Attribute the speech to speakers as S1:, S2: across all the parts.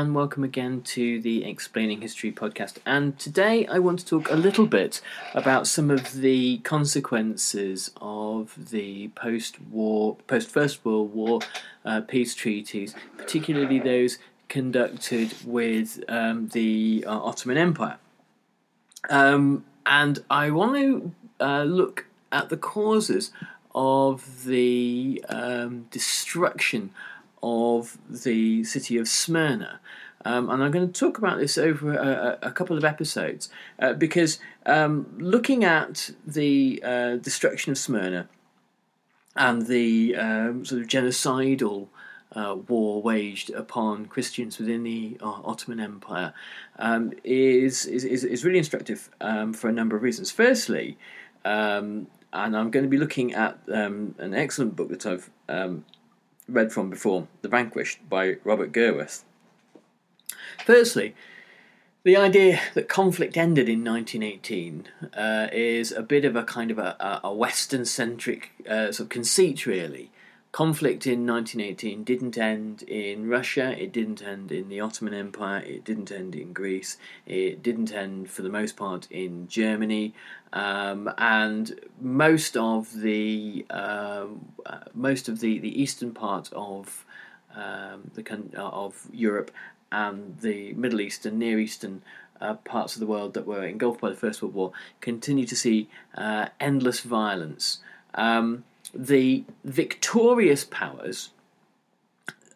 S1: And welcome again to the Explaining History podcast. And today I want to talk a little bit about some of the consequences of the post-war, post-First World War uh, peace treaties, particularly those conducted with um, the uh, Ottoman Empire. Um, and I want to uh, look at the causes of the um, destruction of the city of Smyrna. Um, and I'm going to talk about this over a, a couple of episodes uh, because um, looking at the uh, destruction of Smyrna and the um, sort of genocidal uh, war waged upon Christians within the uh, Ottoman Empire um, is, is, is, really instructive um, for a number of reasons. Firstly, um, and I'm going to be looking at an excellent book that I've read from before, The Vanquished by Robert Gerwarth. Firstly, the idea that conflict ended in 1918 uh, is a bit of a kind of a, a Western centric uh, sort of conceit, really. Conflict in 1918 didn't end in Russia, it didn't end in the Ottoman Empire, it didn't end in Greece, it didn't end for the most part in Germany, um, and most of the uh, most of the, the eastern part of um, the of Europe and the Middle East and Near Eastern uh, parts of the world that were engulfed by the First World War continue to see uh, endless violence. Um, the victorious powers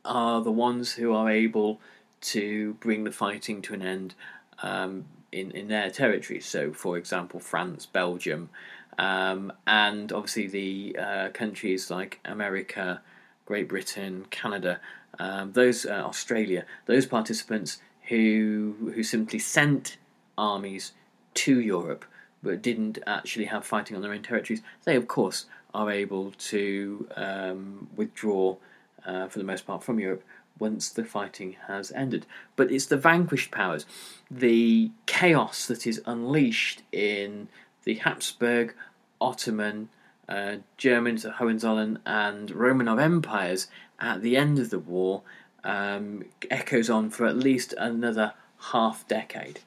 S1: are the ones who are able to bring the fighting to an end um, in, in their territories. So, for example, France, Belgium, um, and obviously the uh, countries like America, Great Britain, Canada, um, those uh, Australia, those participants who who simply sent armies to Europe but didn't actually have fighting on their own territories, they of course are able to um, withdraw uh, for the most part from Europe once the fighting has ended. But it's the vanquished powers, the chaos that is unleashed in the Habsburg, Ottoman, uh, German, Hohenzollern, and Romanov empires at the end of the war um, echoes on for at least another half decade.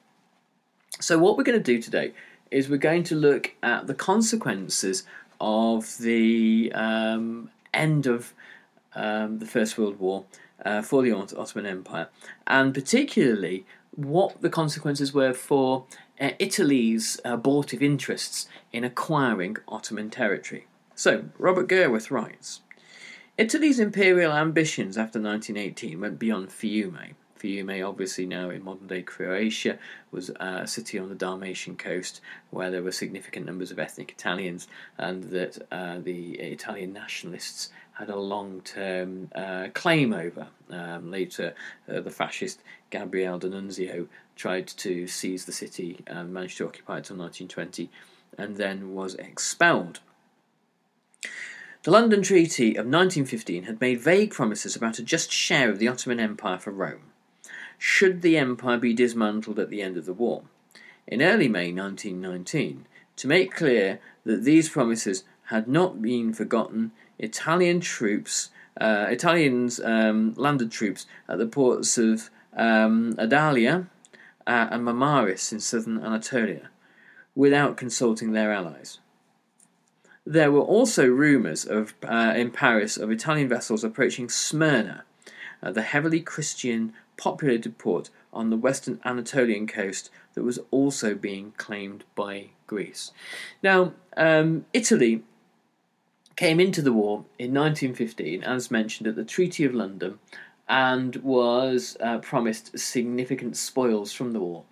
S1: So, what we're going to do today is we're going to look at the consequences of the um, end of um, the First World War uh, for the Ottoman Empire, and particularly what the consequences were for uh, Italy's abortive interests in acquiring Ottoman territory. So, Robert Gerwarth writes Italy's imperial ambitions after 1918 went beyond Fiume. Fiume, obviously now in modern day Croatia, was a city on the Dalmatian coast where there were significant numbers of ethnic Italians, and that uh, the Italian nationalists had a long term uh, claim over. Um, later, uh, the fascist Gabriele D'Annunzio tried to seize the city and managed to occupy it until 1920 and then was expelled. The London Treaty of 1915 had made vague promises about a just share of the Ottoman Empire for Rome should the empire be dismantled at the end of the war. In early May 1919, to make clear that these promises had not been forgotten, Italian troops, uh, Italians um, landed troops at the ports of um, Adalia uh, and Marmaris in southern Anatolia without consulting their allies. There were also rumours of uh, in Paris of Italian vessels approaching Smyrna, uh, the heavily Christian populated port on the western Anatolian coast that was also being claimed by Greece. Now, um, Italy came into the war in 1915, as mentioned at the Treaty of London, and was uh, promised significant spoils from the war.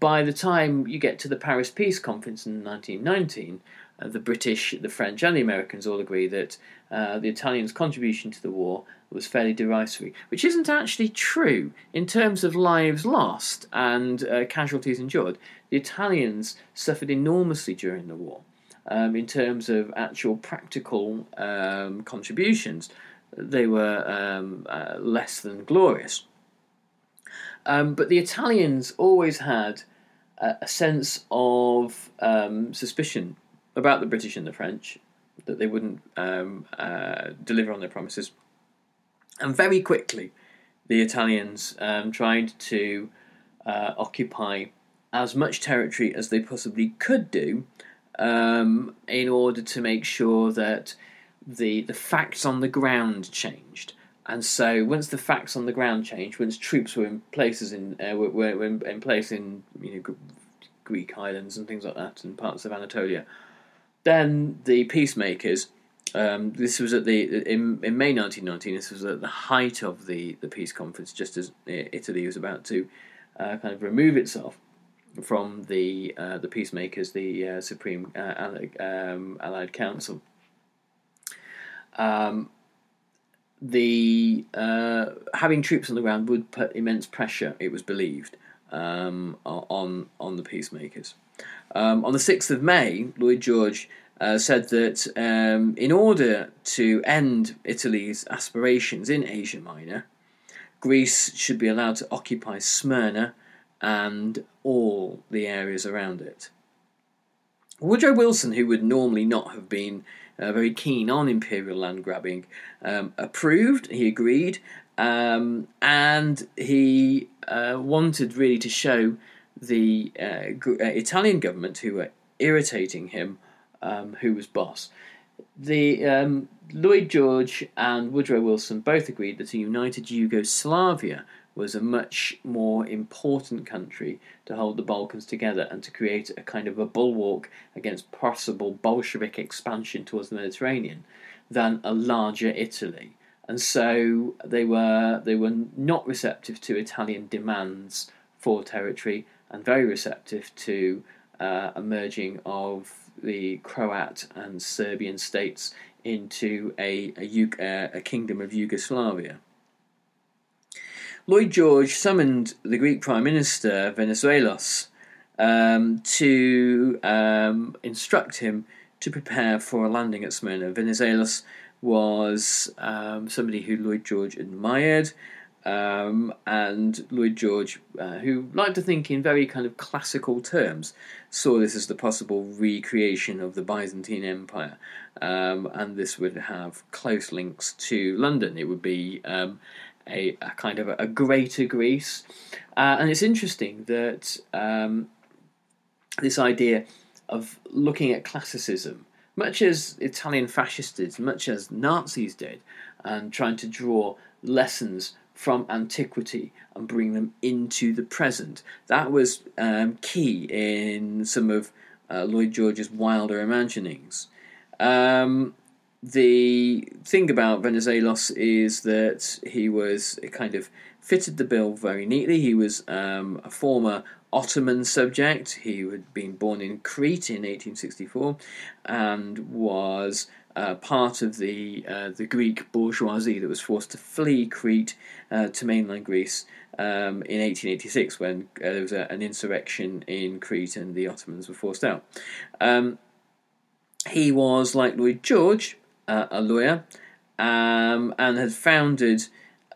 S1: By the time you get to the Paris Peace Conference in 1919, uh, the British, the French, and the Americans all agree that uh, the Italians' contribution to the war was fairly derisory, which isn't actually true in terms of lives lost and uh, casualties endured. The Italians suffered enormously during the war. Um, in terms of actual practical um, contributions, they were um, uh, less than glorious. Um, but the Italians always had a, a sense of um, suspicion about the British and the French, that they wouldn't um, uh, deliver on their promises. And very quickly, the Italians um, tried to uh, occupy as much territory as they possibly could do um, in order to make sure that the the facts on the ground changed. And so, once the facts on the ground changed, once troops were in places in uh, were, were in, in, place in you know Greek islands and things like that, and parts of Anatolia, then the peacemakers. Um, this was at the in, in May 1919. This was at the height of the, the peace conference, just as Italy was about to uh, kind of remove itself from the uh, the peacemakers, the uh, Supreme uh, Allied, um, Allied Council. Um, the uh, having troops on the ground would put immense pressure. It was believed um, on on the peacemakers. Um, on the sixth of May, Lloyd George uh, said that um, in order to end Italy's aspirations in Asia Minor, Greece should be allowed to occupy Smyrna and all the areas around it. Woodrow Wilson, who would normally not have been uh, very keen on imperial land grabbing, um, approved, he agreed, um, and he uh, wanted really to show the uh, uh, Italian government, who were irritating him, um, who was boss. The um, Lloyd George and Woodrow Wilson both agreed that a united Yugoslavia was a much more important country to hold the Balkans together and to create a kind of a bulwark against possible Bolshevik expansion towards the Mediterranean than a larger Italy. And so they were they were not receptive to Italian demands for territory and very receptive to uh, a merging of the Croat and Serbian states into a, a, uh, a kingdom of Yugoslavia. Lloyd George summoned the Greek Prime Minister Venizelos um, to um, instruct him to prepare for a landing at Smyrna. Venizelos was um, somebody who Lloyd George admired. Um, and Lloyd George, uh, who liked to think in very kind of classical terms, saw this as the possible recreation of the Byzantine Empire, um, and this would have close links to London. It would be um, a, a, kind of a, a greater Greece, uh, and it's interesting that um, this idea of looking at classicism, much as Italian fascists did, much as Nazis did, and trying to draw lessons from antiquity and bring them into the present. That was um, key in some of uh, Lloyd George's wilder imaginings. Um, the thing about Venizelos is that he was kind of fitted the bill very neatly. He was um, a former Ottoman subject. He had been born in Crete in 1864 and was uh, part of the uh, the Greek bourgeoisie that was forced to flee Crete uh, to mainland Greece um, in 1886 when uh, there was a, an insurrection in Crete and the Ottomans were forced out. Um, he was, like Lloyd George, uh, a lawyer um, and had founded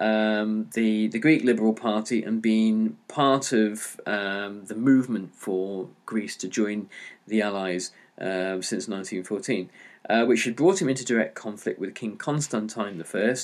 S1: um, the the Greek Liberal Party and been part of um, the movement for Greece to join the Allies uh, since 1914. uh, which had brought him into direct conflict with King Constantine I,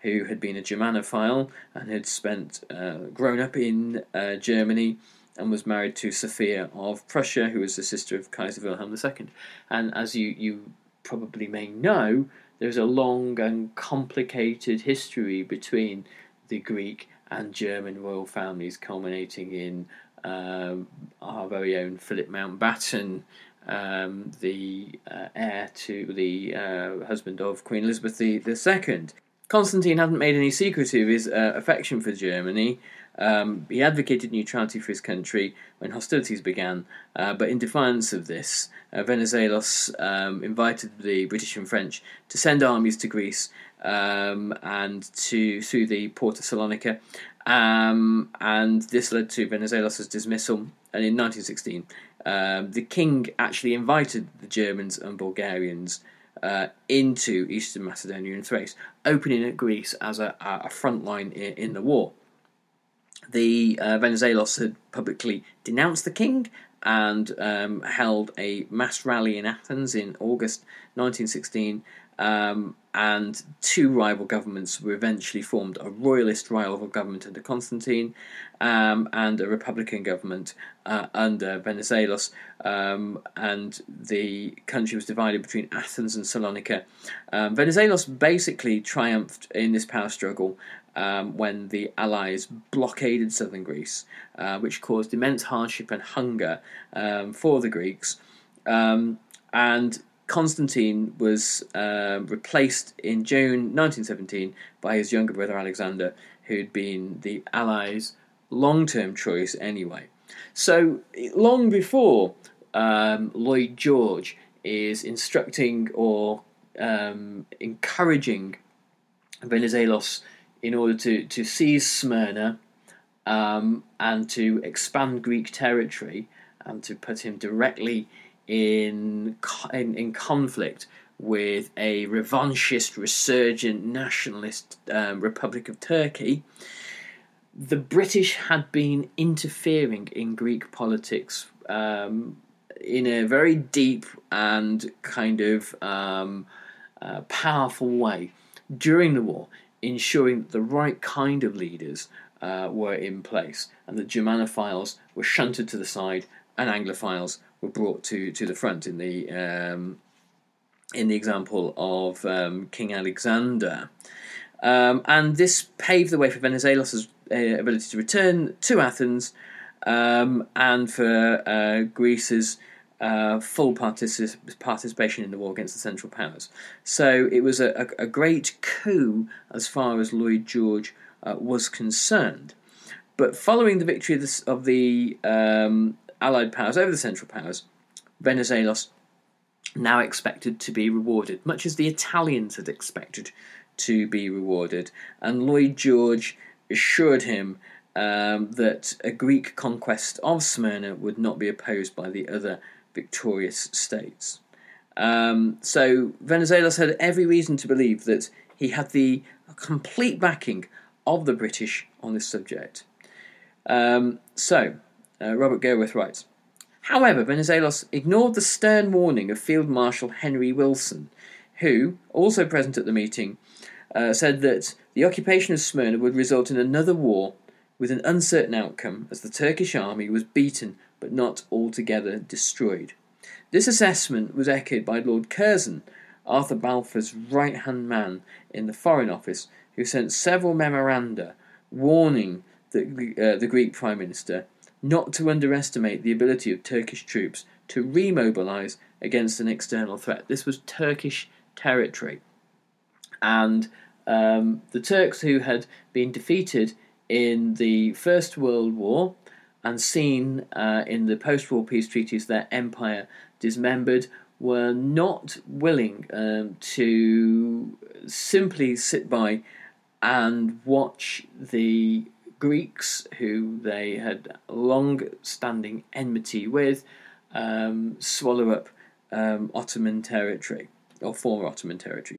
S1: who had been a Germanophile and had spent uh, grown up in uh, Germany and was married to Sophia of Prussia, who was the sister of Kaiser Wilhelm II. And as you, you probably may know, there's a long and complicated history between the Greek and German royal families, culminating in um, our very own Philip Mountbatten, um, the uh, heir to the uh, husband of Queen Elizabeth II. Constantine hadn't made any secret of his uh, affection for Germany. Um, he advocated neutrality for his country when hostilities began, uh, but in defiance of this, uh, Venizelos um, invited the British and French to send armies to Greece um, and to through the port of Salonika, um, and this led to Venizelos' dismissal. And in 1916, um, the king actually invited the Germans and Bulgarians uh, into Eastern Macedonia and Thrace, opening at Greece as a, a front line in, in the war. The uh, Venizelos had publicly denounced the king and um, held a mass rally in Athens in August 1916 um, and two rival governments were eventually formed a royalist rival government under Constantine um, and a republican government uh, under Venizelos. Um, and the country was divided between Athens and Salonika. Um, Venizelos basically triumphed in this power struggle um, when the Allies blockaded southern Greece, uh, which caused immense hardship and hunger um, for the Greeks. Um, and Constantine was uh, replaced in June 1917 by his younger brother Alexander, who'd been the Allies' long term choice anyway. So, long before um, Lloyd George is instructing or um, encouraging Venizelos in order to, to seize Smyrna um, and to expand Greek territory and to put him directly in, in, in conflict with a revanchist, resurgent, nationalist um, Republic of Turkey, the British had been interfering in Greek politics um, in a very deep and kind of um, uh, powerful way during the war, ensuring that the right kind of leaders uh, were in place and that Germanophiles were shunted to the side and Anglophiles were brought to, to the front in the um, in the example of um, King Alexander. Um, and this paved the way for Venizelos' uh, ability to return to Athens um, and for uh, Greece's uh, full particip- participation in the war against the Central Powers. So it was a, a, a great coup as far as Lloyd George uh, was concerned. But following the victory of the, of the um, Allied powers over the Central Powers, Venizelos now expected to be rewarded, much as the Italians had expected to be rewarded. And Lloyd George assured him um, that a Greek conquest of Smyrna would not be opposed by the other victorious states. Um, so Venizelos had every reason to believe that he had the complete backing of the British on this subject. Um, so uh, Robert Gerwarth writes However, Venizelos ignored the stern warning of Field Marshal Henry Wilson, who, also present at the meeting, uh, said that the occupation of Smyrna would result in another war with an uncertain outcome as the Turkish army was beaten but not altogether destroyed. This assessment was echoed by Lord Curzon, Arthur Balfour's right hand man in the Foreign Office, who sent several memoranda warning the, uh, the Greek Prime Minister not to underestimate the ability of Turkish troops to remobilize against an external threat. This was Turkish territory. And um, the Turks, who had been defeated in the First World War and seen uh, in the post war peace treaties their empire dismembered, were not willing um, to simply sit by and watch the Greeks, who they had long standing enmity with, um, swallow up um, Ottoman territory, or former Ottoman territory.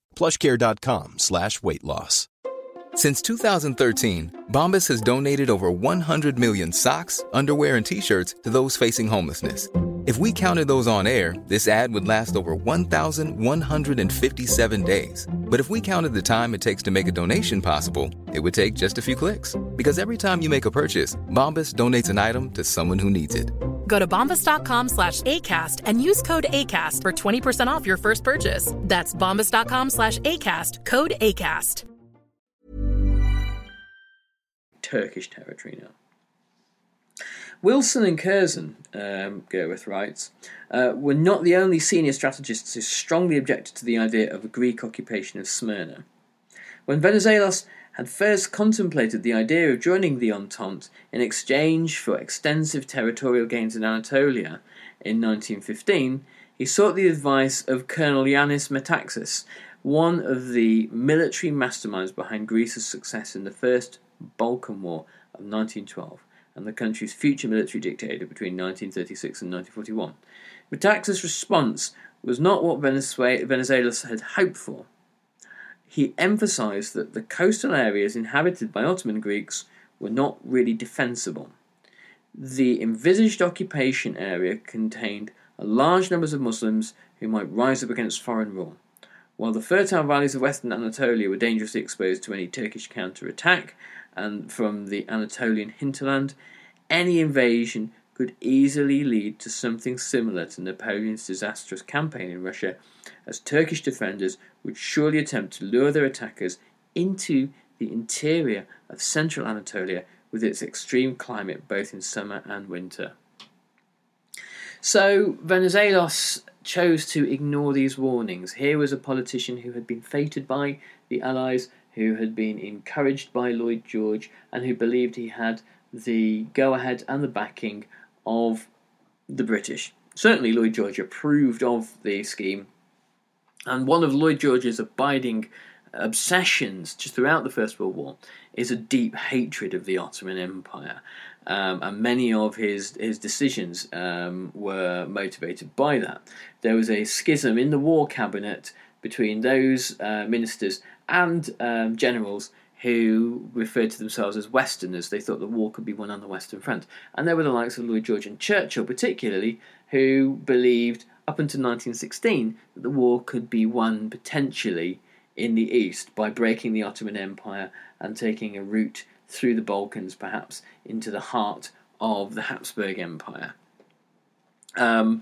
S2: plushcare.com slash weight loss.
S3: Since 2013, Bombas has donated over 100 million socks, underwear, and t-shirts to those facing homelessness. If we counted those on air, this ad would last over 1,157 days. But if we counted the time it takes to make a donation possible, it would take just a few clicks. Because every time you make a purchase, Bombas donates an item to someone who needs it.
S4: Go to bombas.com slash ACAST and use code ACAST for 20% off your first purchase. That's bombas.com slash ACAST, code ACAST.
S1: Turkish territory now. Wilson and Curzon, um, Gerwarth writes, uh, were not the only senior strategists who strongly objected to the idea of a Greek occupation of Smyrna. When Venizelos had first contemplated the idea of joining the Entente in exchange for extensive territorial gains in Anatolia in 1915, he sought the advice of Colonel Yanis Metaxas, one of the military masterminds behind Greece's success in the First Balkan War of 1912 and the country's future military dictator between 1936 and 1941. Metaxas' response was not what Venizelos had hoped for. He emphasized that the coastal areas inhabited by Ottoman Greeks were not really defensible. The envisaged occupation area contained a large numbers of Muslims who might rise up against foreign rule. While the fertile valleys of western Anatolia were dangerously exposed to any Turkish counter-attack, and from the Anatolian hinterland, any invasion could easily lead to something similar to Napoleon's disastrous campaign in Russia, as Turkish defenders would surely attempt to lure their attackers into the interior of central Anatolia with its extreme climate both in summer and winter. So Venizelos chose to ignore these warnings. Here was a politician who had been fated by the Allies who had been encouraged by Lloyd George and who believed he had the go ahead and the backing of the British. Certainly, Lloyd George approved of the scheme, and one of Lloyd George's abiding obsessions just throughout the First World War is a deep hatred of the Ottoman Empire. Um, and many of his his decisions um, were motivated by that. There was a schism in the war cabinet between those uh, ministers and um, generals who referred to themselves as Westerners. They thought the war could be won on the Western Front. And there were the likes of Lloyd George and Churchill, particularly, who believed up until 1916 that the war could be won potentially in the East by breaking the Ottoman Empire and taking a route through the Balkans, perhaps into the heart of the Habsburg Empire. Um,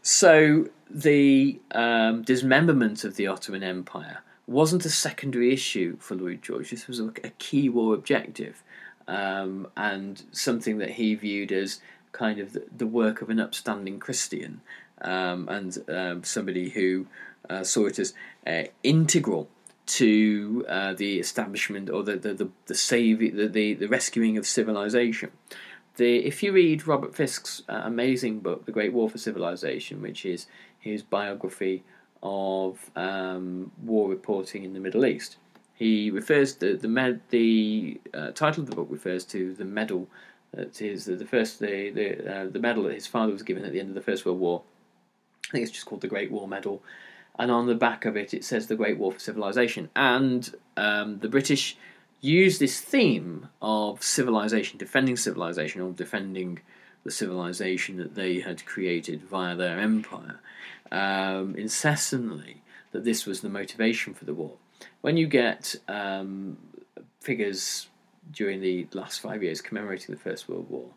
S1: so the um, dismemberment of the Ottoman Empire wasn't a secondary issue for Lloyd George. This was a, key war objective um, and something that he viewed as kind of the, work of an upstanding Christian um, and um, somebody who uh, saw it as uh, integral to uh, the establishment or the the the, the saving the, the, the rescuing of civilization. The, if you read Robert Fisk's uh, amazing book, The Great War for Civilization, which is his biography of um, war reporting in the Middle East. He refers to the med, the uh, title of the book refers to the medal that is the, first the the, uh, the medal that his father was given at the end of the First World War. I think it's just called the Great War Medal, and on the back of it it says the Great War for Civilization. And um, the British use this theme of civilization, defending civilization, or defending the civilization that they had created via their empire um, incessantly that this was the motivation for the war. When you get um, figures during the last five years commemorating the First World War,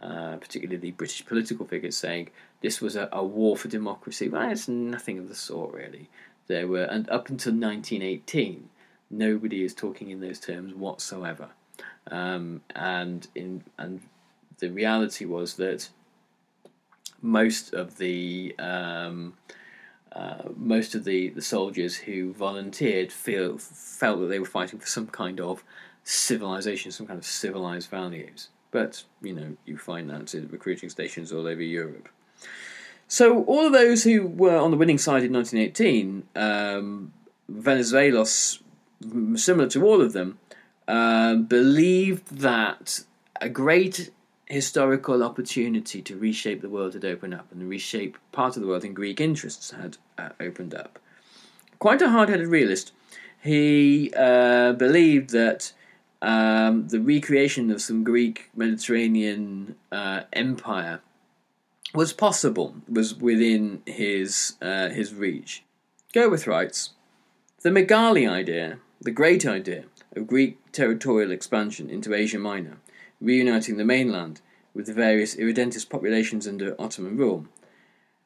S1: uh, particularly the British political figures, saying this was a, a war for democracy. Well, it's nothing of the sort, really. There were, and up until 1918, nobody is talking in those terms whatsoever. Um, and in and the reality was that most of the um, uh, most of the, the soldiers who volunteered feel felt that they were fighting for some kind of civilization, some kind of civilized values. But you know, you find that at recruiting stations all over Europe. So all of those who were on the winning side in 1918, um, Venizelos, similar to all of them, uh, believed that a great historical opportunity to reshape the world had opened up, and reshape part of the world in Greek interests had uh, opened up. Quite a hard-headed realist, he uh, believed that um, the recreation of some Greek Mediterranean uh, empire was possible, was within his uh, his reach. Goethe writes, the Megali idea, the great idea of Greek territorial expansion into Asia Minor, reuniting the mainland with the various irredentist populations under Ottoman rule,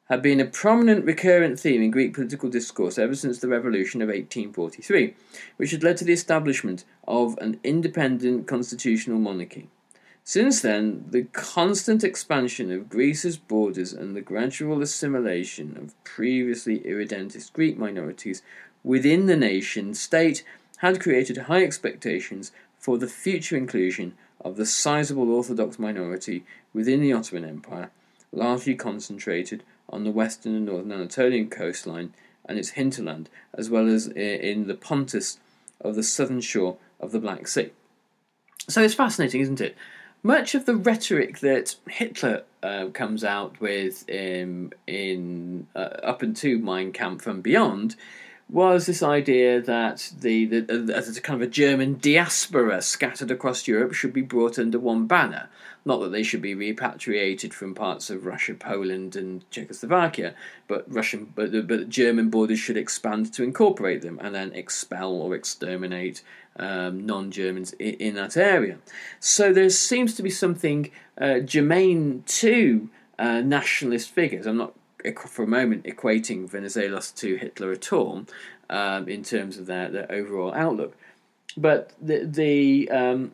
S1: had been a prominent recurrent theme in Greek political discourse ever since the revolution of 1843, which had led to the establishment of an independent constitutional monarchy. Since then, the constant expansion of Greece's borders and the gradual assimilation of previously irredentist Greek minorities within the nation state had created high expectations for the future inclusion of the sizable Orthodox minority within the Ottoman Empire, largely concentrated on the western and northern Anatolian coastline and its hinterland, as well as in the Pontus of the southern shore of the Black Sea. So it's fascinating, isn't it? much of the rhetoric that Hitler uh, comes out with in, in uh, up into Mein Kampf and beyond was this idea that the, the uh, as a kind of a German diaspora scattered across Europe should be brought under one banner. Not that they should be repatriated from parts of Russia, Poland, and Czechoslovakia, but Russian, but the, but German borders should expand to incorporate them and then expel or exterminate um, non-Germans in, in, that area. So there seems to be something uh, germane to uh, nationalist figures. I'm not for a moment equating Venizelos to Hitler at all um, in terms of their, their overall outlook, but the the um,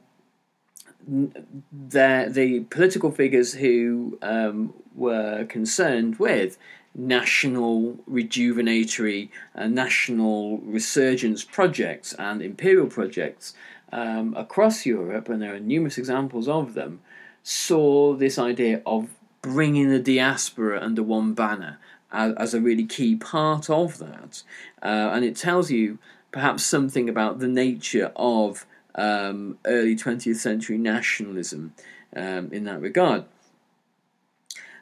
S1: the, the political figures who um, were concerned with national rejuvenatory uh, national resurgence projects and imperial projects um, across Europe, and there are numerous examples of them, saw this idea of bringing the diaspora under one banner as, as a really key part of that. Uh, and it tells you perhaps something about the nature of um, early 20th century nationalism um, in that regard.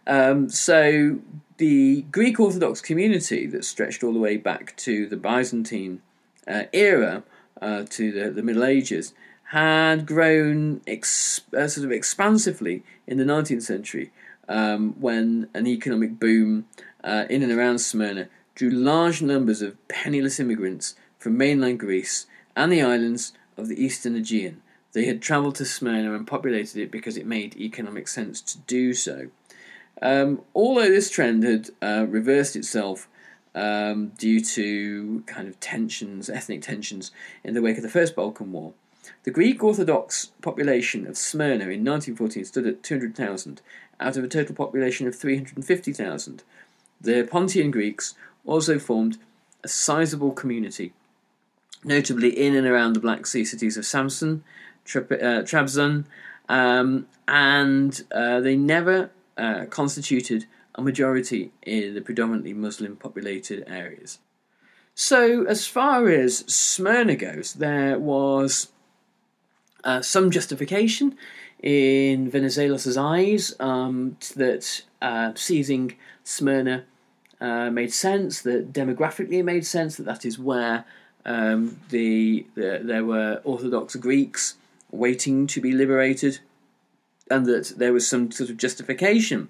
S1: Um, so the Greek Orthodox community that stretched all the way back to the Byzantine uh, era, uh, to the, the Middle Ages, had grown ex- uh, sort of expansively in the 19th century um, when an economic boom uh, in and around Smyrna drew large numbers of penniless immigrants from mainland Greece and the islands of the eastern Aegean. They had travelled to Smyrna and populated it because it made economic sense to do so. Um, although this trend had uh, reversed itself um, due to kind of tensions, ethnic tensions, in the wake of the First Balkan War, the Greek Orthodox population of Smyrna in 1914 stood at 200,000 out of a total population of 350,000. The Pontian Greeks also formed a sizable community, notably in and around the Black Sea cities of Samsun, uh, Trabzon, um, and uh, they never uh, constituted a majority in the predominantly Muslim populated areas. So, as far as Smyrna goes, there was uh, some justification in Venizelos' eyes um, that uh, seizing Smyrna uh, made sense, that demographically it made sense, that that is where um, the, the, there were Orthodox Greeks waiting to be liberated and that there was some sort of justification.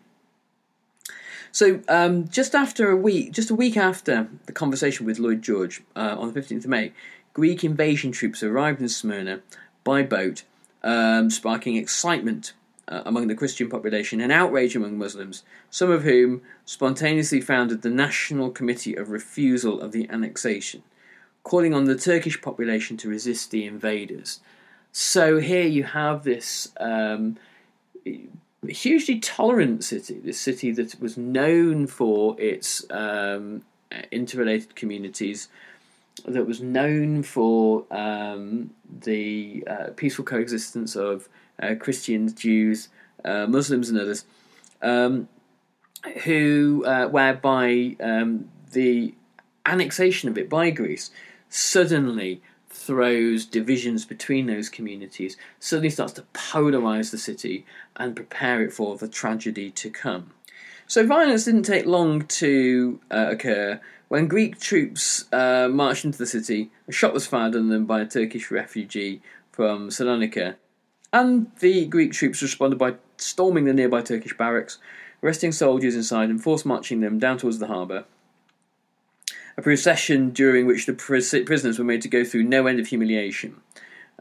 S1: So, um, just after a week, just a week after the conversation with Lloyd George uh, on the 15th of May, Greek invasion troops arrived in Smyrna by boat, um, sparking excitement uh, among the Christian population and outrage among Muslims, some of whom spontaneously founded the National Committee of Refusal of the Annexation, calling on the Turkish population to resist the invaders. So here you have this um, hugely tolerant city, this city that was known for its um, interrelated communities, that was known for um, the uh, peaceful coexistence of uh, Christians, Jews, uh, Muslims, and others, um, who, uh, whereby um, the annexation of it by Greece suddenly throws divisions between those communities, suddenly starts to polarize the city and prepare it for the tragedy to come. So violence didn't take long to uh, occur. When Greek troops uh, marched into the city, a shot was fired on them by a Turkish refugee from Salonika, and the Greek troops responded by storming the nearby Turkish barracks, arresting soldiers inside and force marching them down towards the harbour a procession during which the prisoners were made to go through no end of humiliation,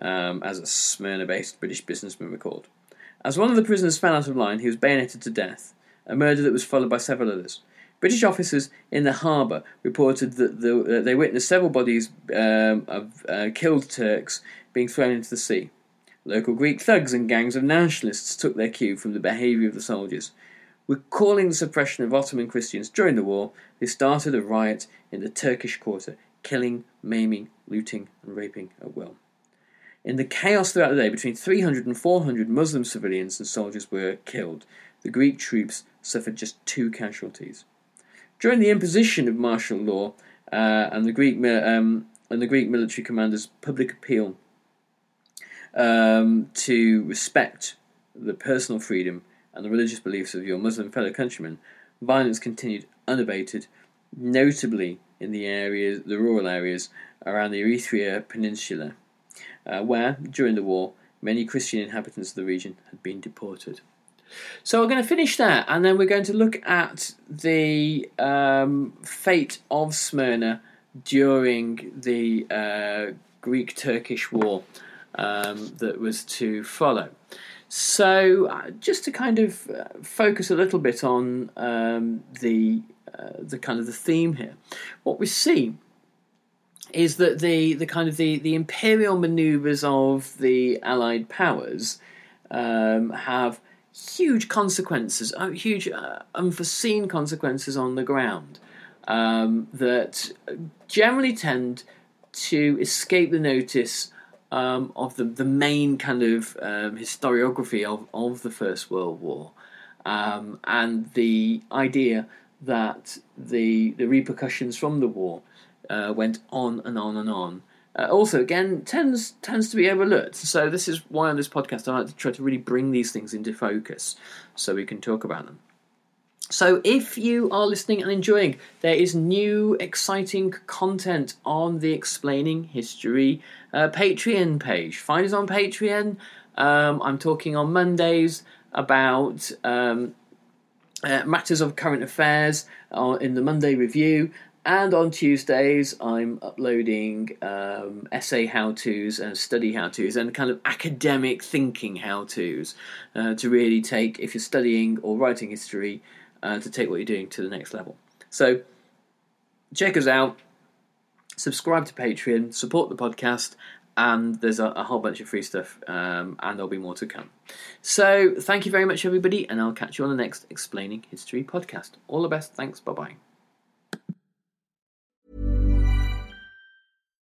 S1: um, as a Smyrna based British businessman recalled. As one of the prisoners fell out of line, he was bayoneted to death, a murder that was followed by several others. British officers in the harbour reported that the, uh, they witnessed several bodies um, of uh, killed Turks being thrown into the sea. Local Greek thugs and gangs of nationalists took their cue from the behaviour of the soldiers. Recalling the suppression of Ottoman Christians during the war, they started a riot in the Turkish quarter, killing, maiming, looting, and raping at will. In the chaos throughout the day, between 300 and 400 Muslim civilians and soldiers were killed. The Greek troops suffered just two casualties. During the imposition of martial law uh, and the Greek um, and the Greek military commander's public appeal um, to respect the personal freedom and the religious beliefs of your Muslim fellow countrymen, violence continued unabated, notably in the areas, the rural areas around the Eritrea Peninsula, uh, where, during the war, many Christian inhabitants of the region had been deported. So we're going to finish there, and then we're going to look at the um, fate of Smyrna during the uh, Greek-Turkish War um, that was to follow. So, uh, just to kind of uh, focus a little bit on um, the uh, the kind of the theme here, what we see is that the the kind of the, the imperial manoeuvres of the Allied powers um, have huge consequences, uh, huge uh, unforeseen consequences on the ground um, that generally tend to escape the notice um, of the, the main kind of um, historiography of, of the First World War um, and the idea that the, the repercussions from the war uh, went on and on and on. Uh, also, again, tends tends to be overlooked. So this is why on this podcast I like to try to really bring these things into focus, so we can talk about them. So, if you are listening and enjoying, there is new exciting content on the Explaining History uh, Patreon page. Find us on Patreon. Um, I'm talking on Mondays about um, uh, matters of current affairs uh, in the Monday Review. And on Tuesdays, I'm uploading um, essay how to's and study how to's and kind of academic thinking how to's uh, to really take, if you're studying or writing history, uh, to take what you're doing to the next level. So check us out, subscribe to Patreon, support the podcast, and there's a, a whole bunch of free stuff, um, and there'll be more to come. So thank you very much, everybody, and I'll catch you on the next Explaining History podcast. All the best. Thanks. Bye bye.